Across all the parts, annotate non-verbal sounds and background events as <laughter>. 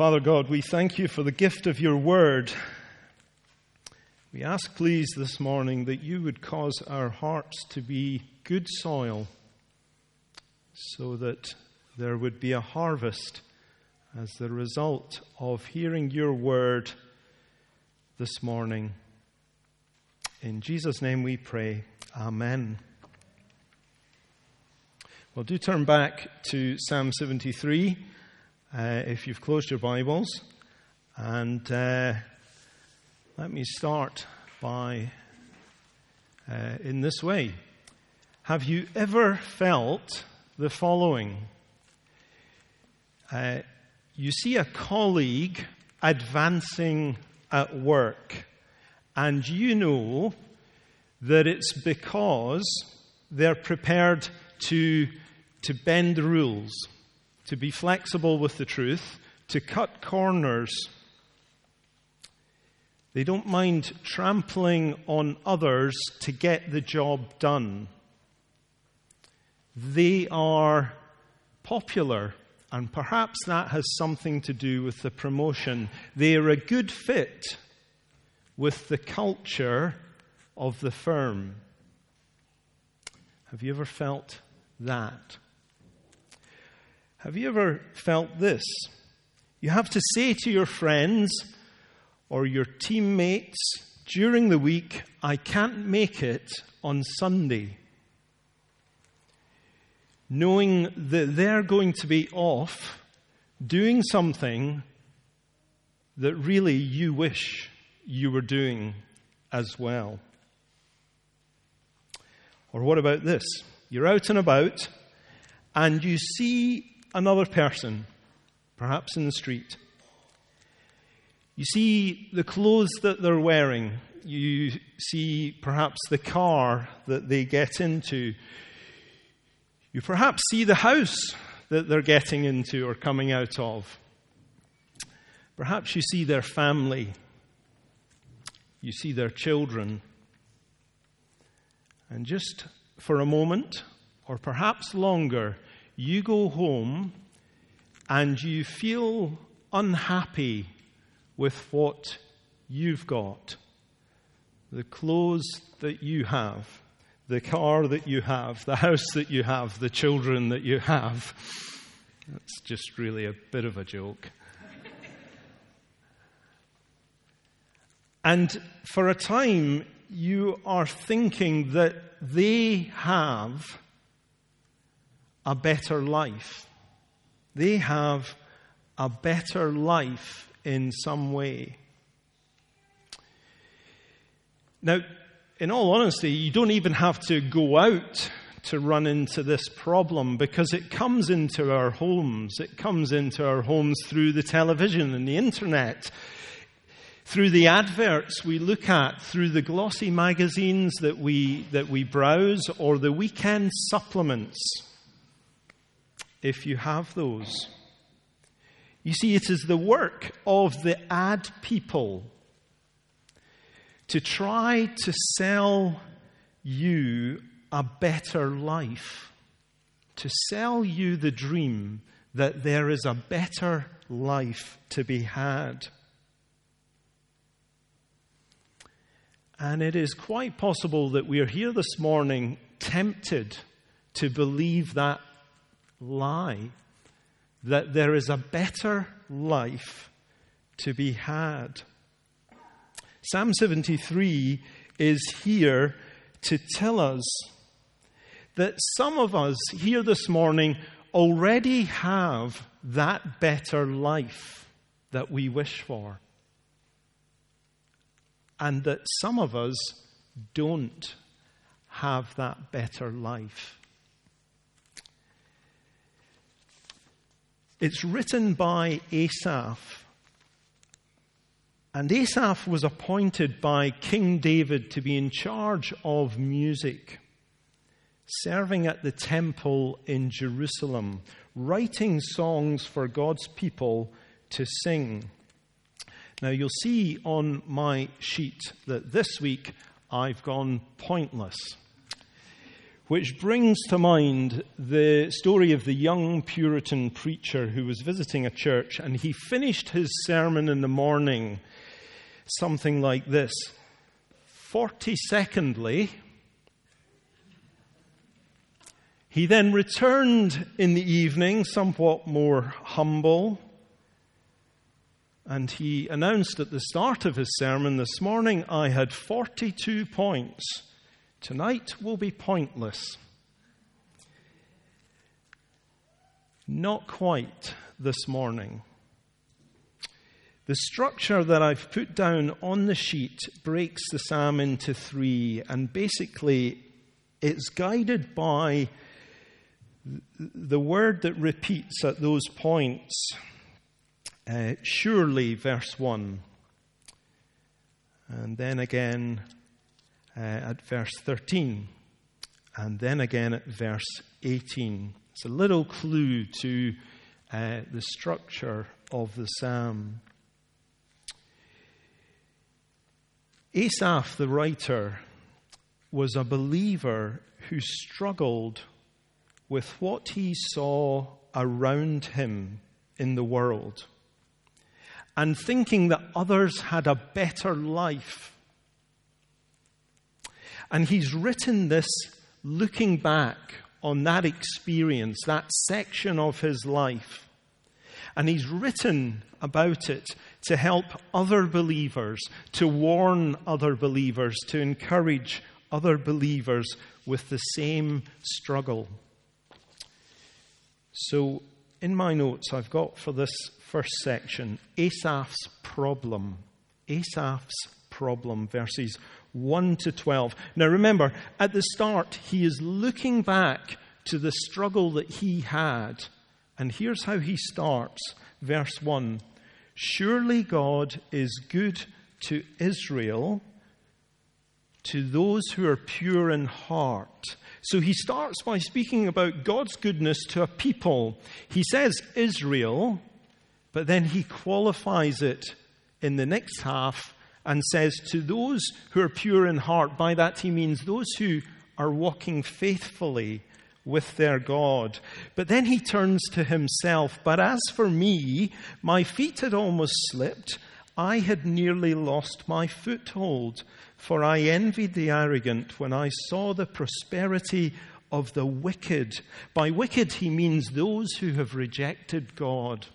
Father God, we thank you for the gift of your word. We ask, please, this morning that you would cause our hearts to be good soil so that there would be a harvest as the result of hearing your word this morning. In Jesus' name we pray. Amen. Well, do turn back to Psalm 73 uh, if you've closed your Bibles. And uh, let me start by uh, in this way. Have you ever felt the following? Uh, you see a colleague advancing at work, and you know that it's because they're prepared to, to bend the rules, to be flexible with the truth, to cut corners. They don't mind trampling on others to get the job done. They are popular, and perhaps that has something to do with the promotion. They are a good fit with the culture of the firm. Have you ever felt that? Have you ever felt this? You have to say to your friends or your teammates during the week, I can't make it on Sunday. Knowing that they're going to be off doing something that really you wish you were doing as well. Or what about this? You're out and about and you see another person, perhaps in the street. You see the clothes that they're wearing. You see perhaps the car that they get into. You perhaps see the house that they're getting into or coming out of. Perhaps you see their family. You see their children. And just for a moment, or perhaps longer, you go home and you feel unhappy with what you've got the clothes that you have, the car that you have, the house that you have, the children that you have. That's just really a bit of a joke. and for a time, you are thinking that they have a better life. They have a better life in some way. Now, in all honesty, you don't even have to go out to run into this problem because it comes into our homes. It comes into our homes through the television and the internet through the adverts we look at, through the glossy magazines that we, that we browse, or the weekend supplements, if you have those. You see, it is the work of the ad people to try to sell you a better life, to sell you the dream that there is a better life to be had. And it is quite possible that we are here this morning tempted to believe that lie that there is a better life to be had. Psalm 73 is here to tell us that some of us here this morning already have that better life that we wish for and that some of us don't have that better life. It's written by Asaph. And Asaph was appointed by King David to be in charge of music, serving at the temple in Jerusalem, writing songs for God's people to sing. Now, you'll see on my sheet that this week I've gone pointless. Which brings to mind the story of the young Puritan preacher who was visiting a church and he finished his sermon in the morning something like this 42ndly, he then returned in the evening, somewhat more humble, and he announced at the start of his sermon this morning, I had 42 points. Tonight will be pointless. Not quite this morning. The structure that I've put down on the sheet breaks the psalm into three, and basically it's guided by the word that repeats at those points. Uh, surely, verse 1. And then again uh, at verse 13. And then again at verse 18. It's a little clue to uh, the structure of the psalm. Asaph, the writer, was a believer who struggled with what he saw around him in the world and thinking that others had a better life. And he's written this looking back on that experience, that section of his life. And he's written about it to help other believers, to warn other believers, to encourage other believers with the same struggle. So, in my notes, I've got for this first section Asaph's problem. Asaph's problem, verses 1 to 12. Now, remember, at the start, he is looking back to the struggle that he had. And here's how he starts verse 1 Surely God is good to Israel, to those who are pure in heart. So he starts by speaking about God's goodness to a people. He says Israel, but then he qualifies it in the next half and says to those who are pure in heart. By that he means those who are walking faithfully with their God. But then he turns to himself. But as for me, my feet had almost slipped. I had nearly lost my foothold, for I envied the arrogant when I saw the prosperity of the wicked. By wicked, he means those who have rejected God.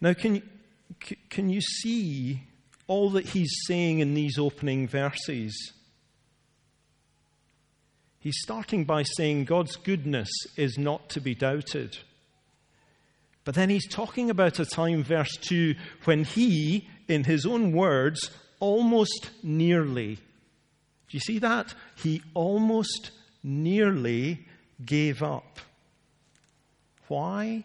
Now, can you, can you see all that he's saying in these opening verses? He's starting by saying God's goodness is not to be doubted. But then he's talking about a time, verse 2, when he, in his own words, almost nearly, do you see that? He almost nearly gave up. Why?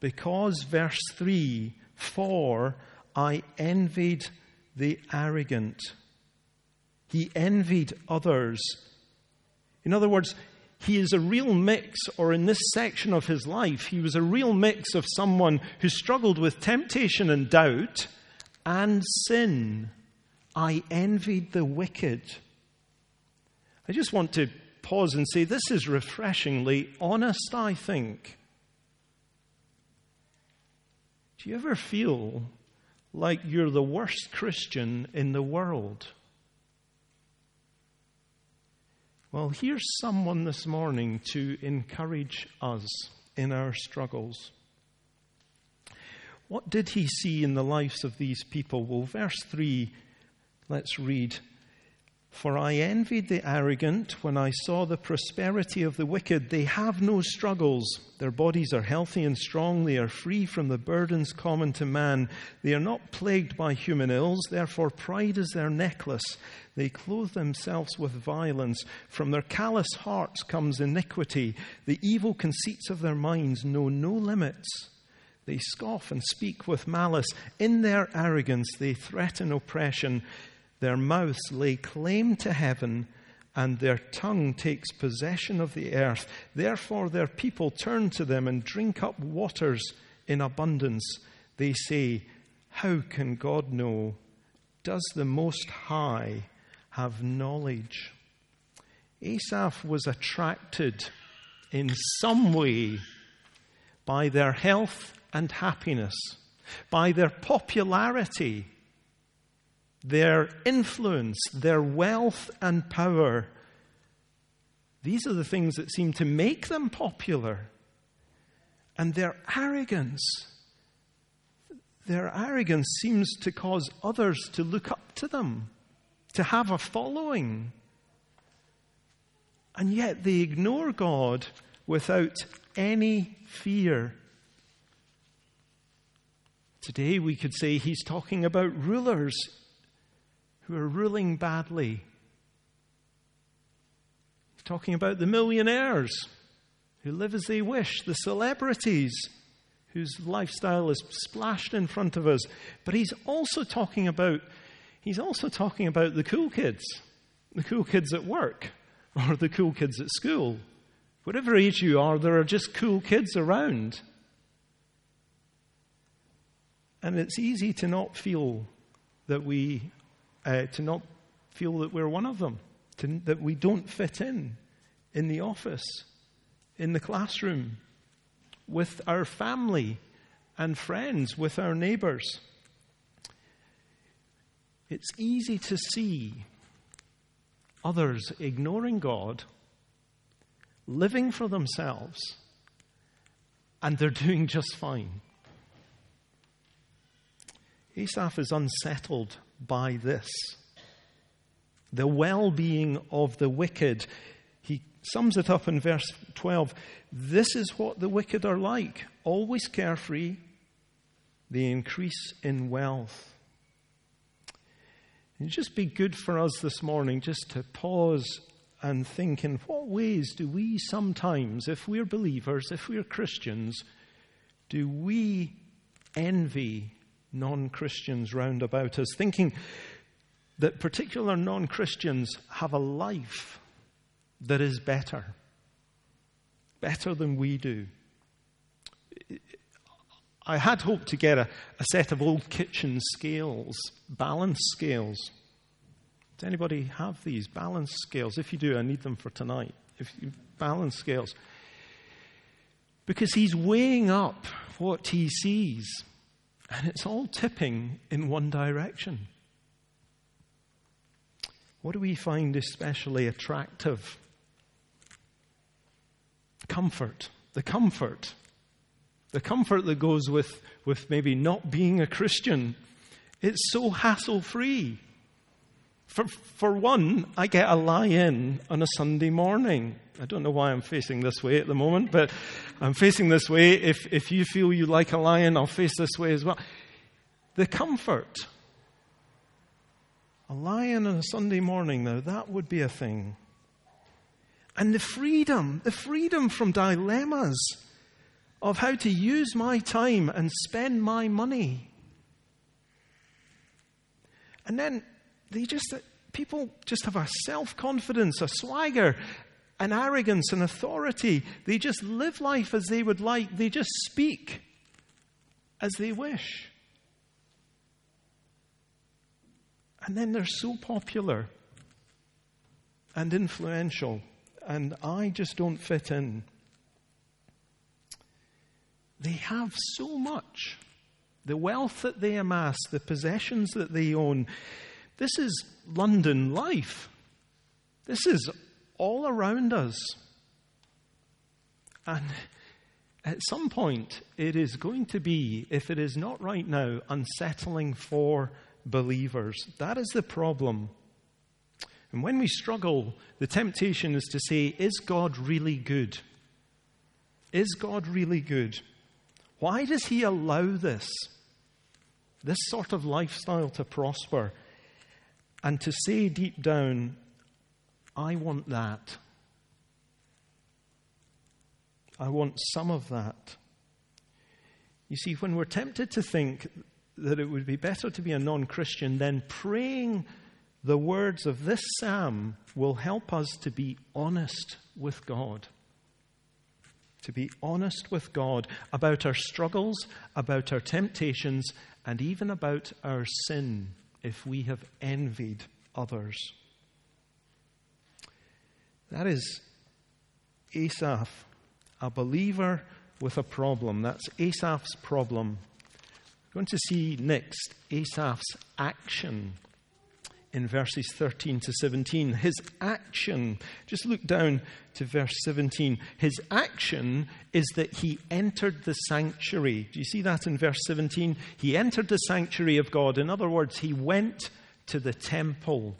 Because, verse 3, for I envied the arrogant. He envied others in other words, he is a real mix, or in this section of his life, he was a real mix of someone who struggled with temptation and doubt and sin. I envied the wicked. I just want to pause and say this is refreshingly honest, I think. Do you ever feel like you're the worst Christian in the world? Well, here's someone this morning to encourage us in our struggles. What did he see in the lives of these people? Well, verse 3, let's read. For I envied the arrogant when I saw the prosperity of the wicked. They have no struggles. Their bodies are healthy and strong. They are free from the burdens common to man. They are not plagued by human ills. Therefore, pride is their necklace. They clothe themselves with violence. From their callous hearts comes iniquity. The evil conceits of their minds know no limits. They scoff and speak with malice. In their arrogance, they threaten oppression. Their mouths lay claim to heaven, and their tongue takes possession of the earth. Therefore, their people turn to them and drink up waters in abundance. They say, How can God know? Does the Most High have knowledge? Asaph was attracted in some way by their health and happiness, by their popularity, their influence, their wealth and power. These are the things that seem to make them popular. And their arrogance. Their arrogance seems to cause others to look up to them, to have a following. And yet they ignore God without any fear. Today we could say he's talking about rulers who are ruling badly. Talking about the millionaires who live as they wish, the celebrities whose lifestyle is splashed in front of us. But he's also talking about he's also talking about the cool kids, the cool kids at work or the cool kids at school. Whatever age you are, there are just cool kids around. And it's easy to not feel that we, uh, to not feel that we're one of them, to, that we don't fit in in the office, in the classroom, with our family and friends, with our neighbors. It's easy to see others ignoring God, living for themselves, and they're <laughs> doing just fine. Asaph is unsettled by this. The well being of the wicked. He sums it up in verse 12. This is what the wicked are like, always carefree. They increase in wealth. It'd just be good for us this morning just to pause and think in what ways do we sometimes, if we're believers, if we're Christians, do we envy non Christians round about us, thinking that particular non Christians have a life that is better, better than we do? I had hoped to get a, a set of old kitchen scales, balance scales. Does anybody have these balance scales? If you do, I need them for tonight. If you balance scales. Because he's weighing up what he sees, and it's all tipping in one direction. What do we find especially attractive? Comfort. The comfort the comfort that goes with, with maybe not being a Christian. It's so hassle free. For, for one, I get a lie in on a Sunday morning. I don't know why I'm facing this way at the moment, but I'm facing this way. If, if you feel you like a lion, I'll face this way as well. The comfort. A lion on a Sunday morning, now, that would be a thing. And the freedom, the freedom from dilemmas of how to use my time and spend my money. And then they just, people just have a self confidence, a swagger, an arrogance, an authority. They just live life as they would like, they just speak as they wish. And then they're so popular and influential, and I just don't fit in. They have so much. The wealth that they amass, the possessions that they own. This is London life. This is all around us. And at some point, it is going to be, if it is not right now, unsettling for believers. That is the problem. And when we struggle, the temptation is to say, Is God really good? Is God really good? Why does he allow this? This sort of lifestyle to prosper and to say deep down, I want that. I want some of that. You see, when we're tempted to think that it would be better to be a non Christian, then praying the words of this psalm will help us to be honest with God to be honest with God about our struggles, about our temptations, and even about our sin if we have envied others. That is Asaph, a believer with a problem. That's Asaph's problem. We're going to see next Asaph's action in verses 13 to 17. His action, just look down to verse 17. His action is that he entered the sanctuary. Do you see that in verse 17? He entered the sanctuary of God. In other words, he went to the temple.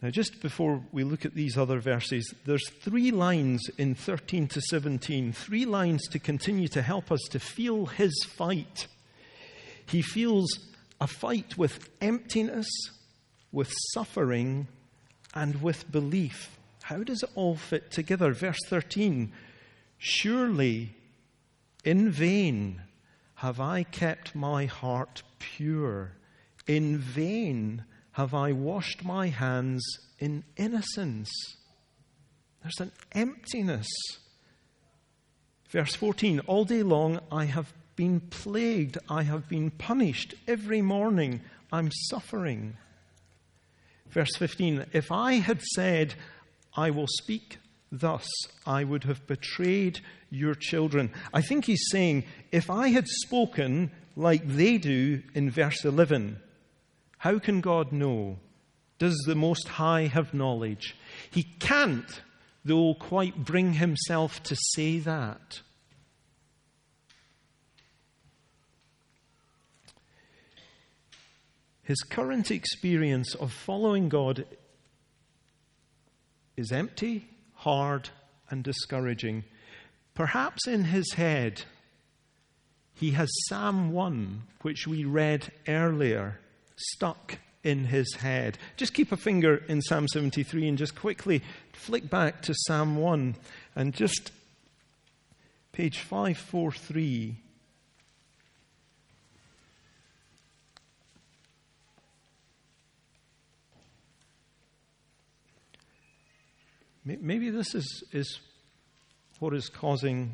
Now, just before we look at these other verses, there's three lines in 13 to 17, three lines to continue to help us to feel his fight. He feels a fight with emptiness, with suffering, and with belief. How does it all fit together? Verse 13 Surely in vain have I kept my heart pure, in vain have I washed my hands in innocence. There's an emptiness. Verse 14 All day long I have been plagued. I have been punished. Every morning I'm suffering. Verse 15 If I had said, I will speak thus, I would have betrayed your children. I think he's saying, if I had spoken like they do in verse 11, how can God know? Does the Most High have knowledge? He can't, though, quite bring himself to say that. His current experience of following God is empty, hard, and discouraging. Perhaps in his head, he has Psalm 1, which we read earlier, stuck in his head. Just keep a finger in Psalm 73 and just quickly flick back to Psalm 1 and just page 543. Maybe this is, is what is causing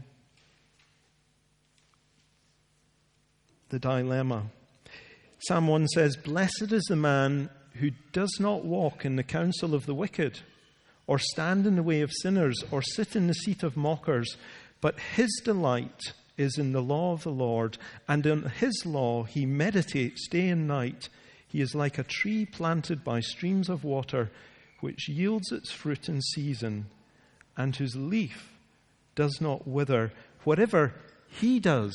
the dilemma. Psalm 1 says, Blessed is the man who does not walk in the counsel of the wicked, or stand in the way of sinners, or sit in the seat of mockers, but his delight is in the law of the Lord, and in his law he meditates day and night. He is like a tree planted by streams of water which yields its fruit in season, and whose leaf does not wither. Whatever he does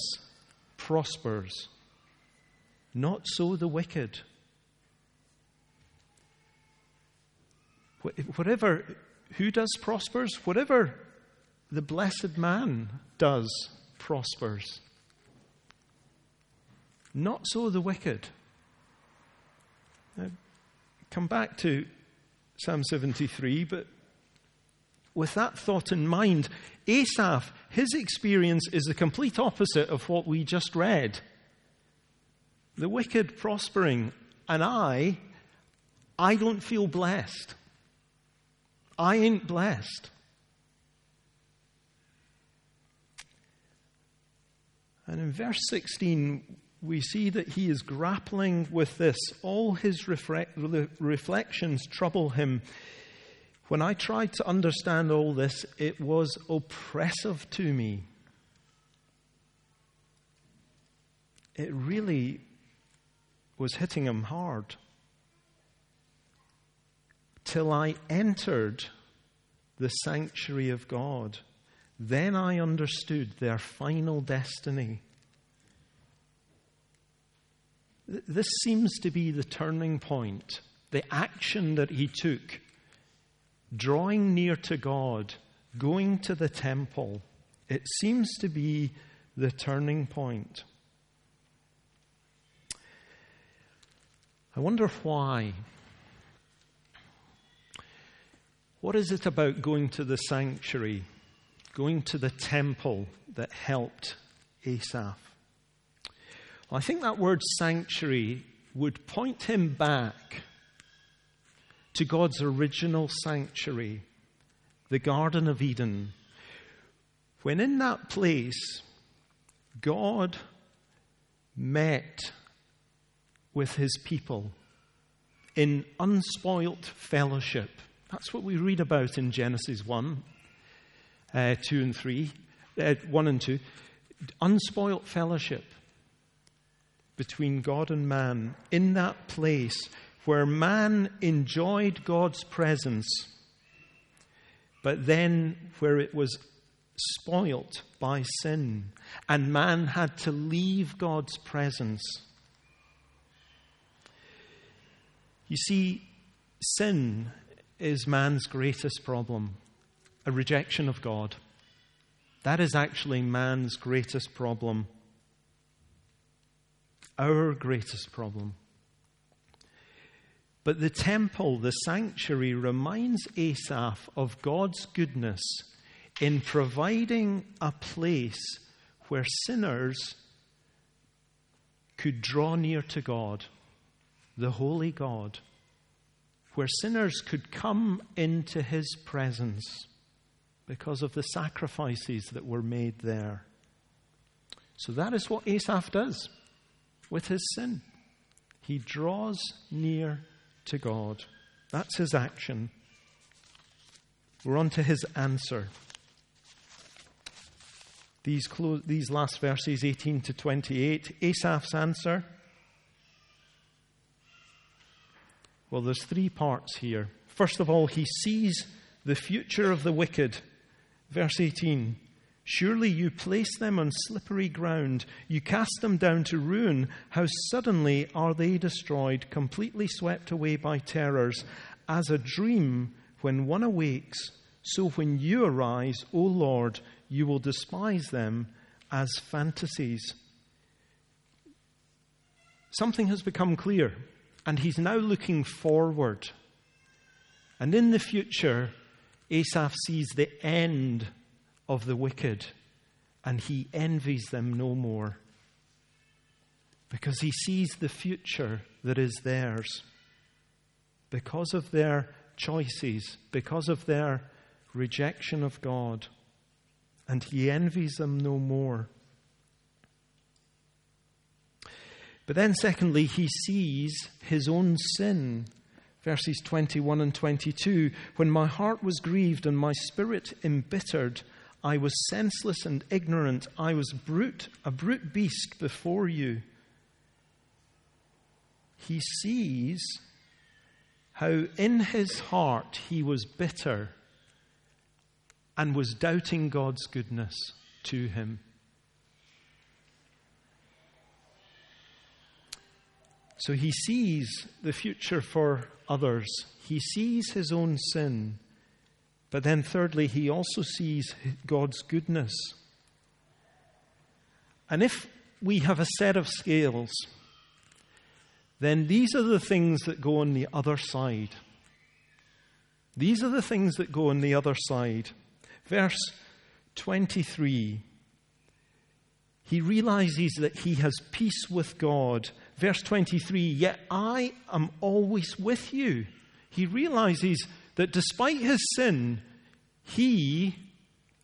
prospers. Not so the wicked. Whatever, who does prospers? Whatever the blessed man does prospers. Not so the wicked. Now, come back to Psalm 73, but with that thought in mind, Asaph, his experience is the complete opposite of what we just read. The wicked prospering, and I, I don't feel blessed. I ain't blessed. And in verse 16, we see that he is grappling with this. All his reflections trouble him. When I tried to understand all this, it was oppressive to me. It really was hitting him hard. Till I entered the sanctuary of God, then I understood their final destiny. This seems to be the turning point, the action that he took, drawing near to God, going to the temple. It seems to be the turning point. I wonder why. What is it about going to the sanctuary, going to the temple that helped Asaph? I think that word sanctuary would point him back to God's original sanctuary, the Garden of Eden, when in that place God met with his people in unspoilt fellowship That's what we read about in Genesis 1, uh, 2 and 3, uh, 1 and 2. Unspoilt fellowship between God and man in that place where man enjoyed God's presence, but then where it was spoilt by sin, and man had to leave God's presence. You see, sin is man's greatest problem a rejection of God. That is actually man's greatest problem, our greatest problem. But the temple, the sanctuary, reminds Asaph of God's goodness in providing a place where sinners could draw near to God, the holy God, where sinners could come into his presence because of the sacrifices that were made there. So that is what Asaph does with his sin. He draws near to God. That's his action. We're on to his answer. These, these last verses, 18 to 28, Asaph's answer. Well, there's three parts here. First of all, he sees the future of the wicked. Verse 18 Surely you place them on slippery ground. You cast them down to ruin. How suddenly are they destroyed, completely swept away by terrors. As a dream when one awakes, so when you arise, O Lord, you will despise them as fantasies. Something has become clear, and he's now looking forward. And in the future, Asaph sees the end of the wicked, and he envies them no more because he sees the future that is theirs. Because of their choices, because of their rejection of God, and he envies them no more. But then, secondly, he sees his own sin. Verses 21 and 22 When my heart was grieved and my spirit embittered, I was senseless and ignorant. I was brute, a brute beast before you. He sees how in his heart he was bitter and was doubting God's goodness to him. So he sees the future for others. He sees his own sin. But then, thirdly, he also sees God's goodness. And if we have a set of scales, then these are the things that go on the other side. These are the things that go on the other side. Verse 23 he realizes that he has peace with God. Verse 23 Yet I am always with you. He realizes that despite his sin, he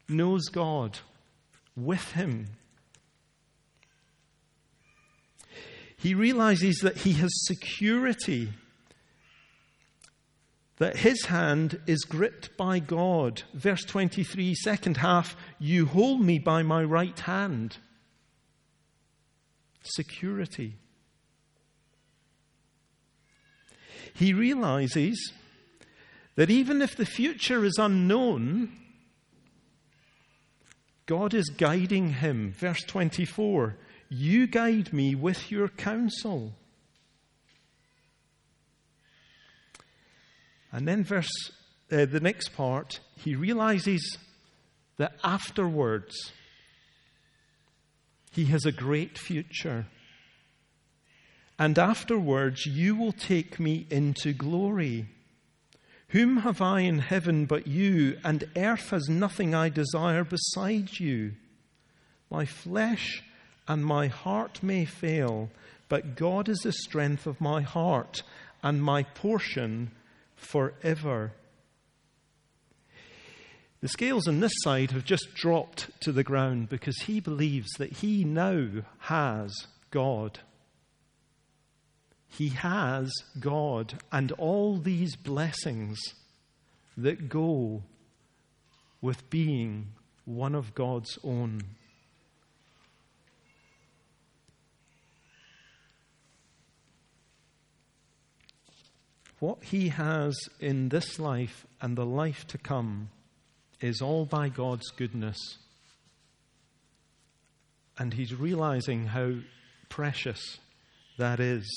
knows God with him. He realizes that he has security, that his hand is gripped by God. Verse 23, second half, you hold me by my right hand. Security. He realizes that even if the future is unknown, God is guiding him. Verse 24 You guide me with your counsel. And then, verse, uh, the next part, he realizes that afterwards he has a great future. And afterwards you will take me into glory. Whom have I in heaven but you, and earth has nothing I desire besides you? My flesh and my heart may fail, but God is the strength of my heart and my portion forever. The scales on this side have just dropped to the ground because he believes that he now has God. He has God and all these blessings that go with being one of God's own. What he has in this life and the life to come is all by God's goodness. And he's realizing how precious that is.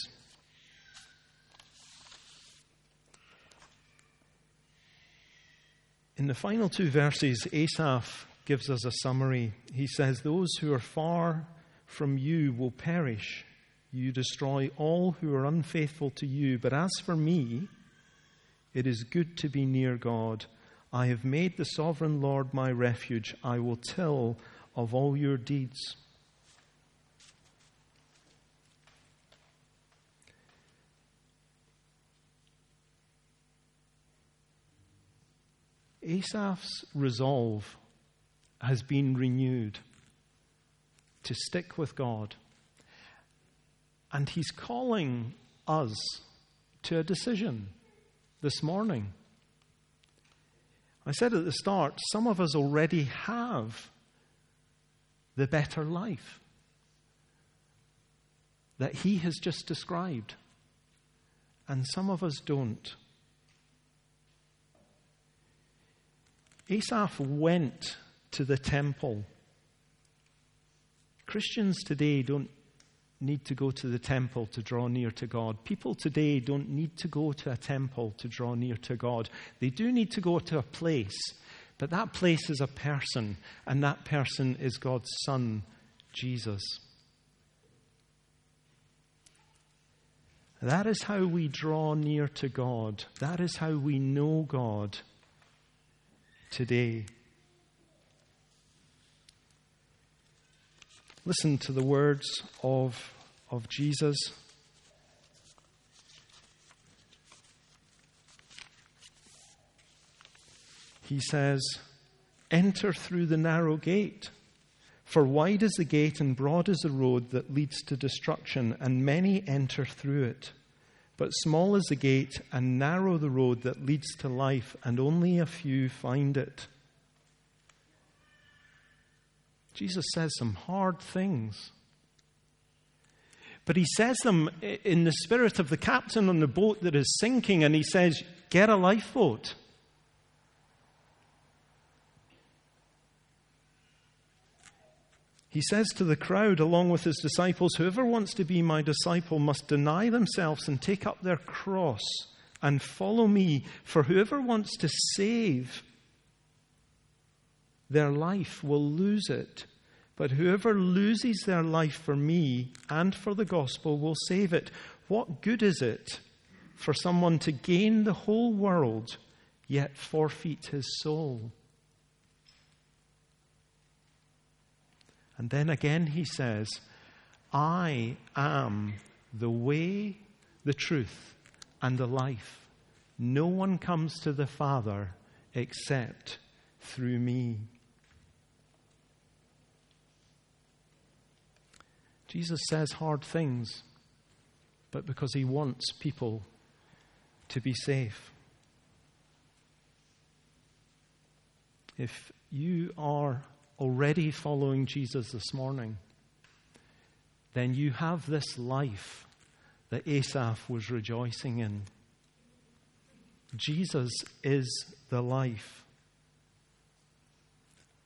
In the final two verses, Asaph gives us a summary. He says, Those who are far from you will perish. You destroy all who are unfaithful to you. But as for me, it is good to be near God. I have made the sovereign Lord my refuge. I will tell of all your deeds. Asaph's resolve has been renewed to stick with God. And he's calling us to a decision this morning. I said at the start, some of us already have the better life that he has just described, and some of us don't. Asaph went to the temple. Christians today don't need to go to the temple to draw near to God. People today don't need to go to a temple to draw near to God. They do need to go to a place, but that place is a person, and that person is God's Son, Jesus. That is how we draw near to God. That is how we know God today. Listen to the words of, of Jesus. He says, Enter through the narrow gate. For wide is the gate and broad is the road that leads to destruction, and many enter through it. But small is the gate and narrow the road that leads to life, and only a few find it. Jesus says some hard things. But he says them in the spirit of the captain on the boat that is sinking, and he says, Get a lifeboat. He says to the crowd, along with his disciples, Whoever wants to be my disciple must deny themselves and take up their cross and follow me. For whoever wants to save their life will lose it. But whoever loses their life for me and for the gospel will save it. What good is it for someone to gain the whole world yet forfeit his soul? And then again he says, I am the way, the truth, and the life. No one comes to the Father except through me. Jesus says hard things, but because he wants people to be safe. If you are already following Jesus this morning, then you have this life that Asaph was rejoicing in. Jesus is the life.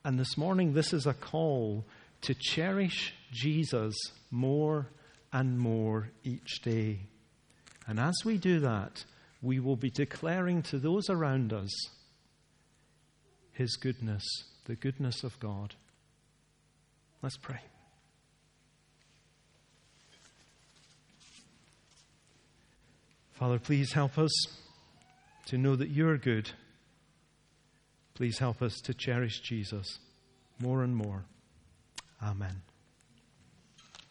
And this morning, this is a call to cherish Jesus more and more each day. And as we do that, we will be declaring to those around us His goodness the goodness of God. Let's pray. Father, please help us to know that you're good. Please help us to cherish Jesus more and more. Amen.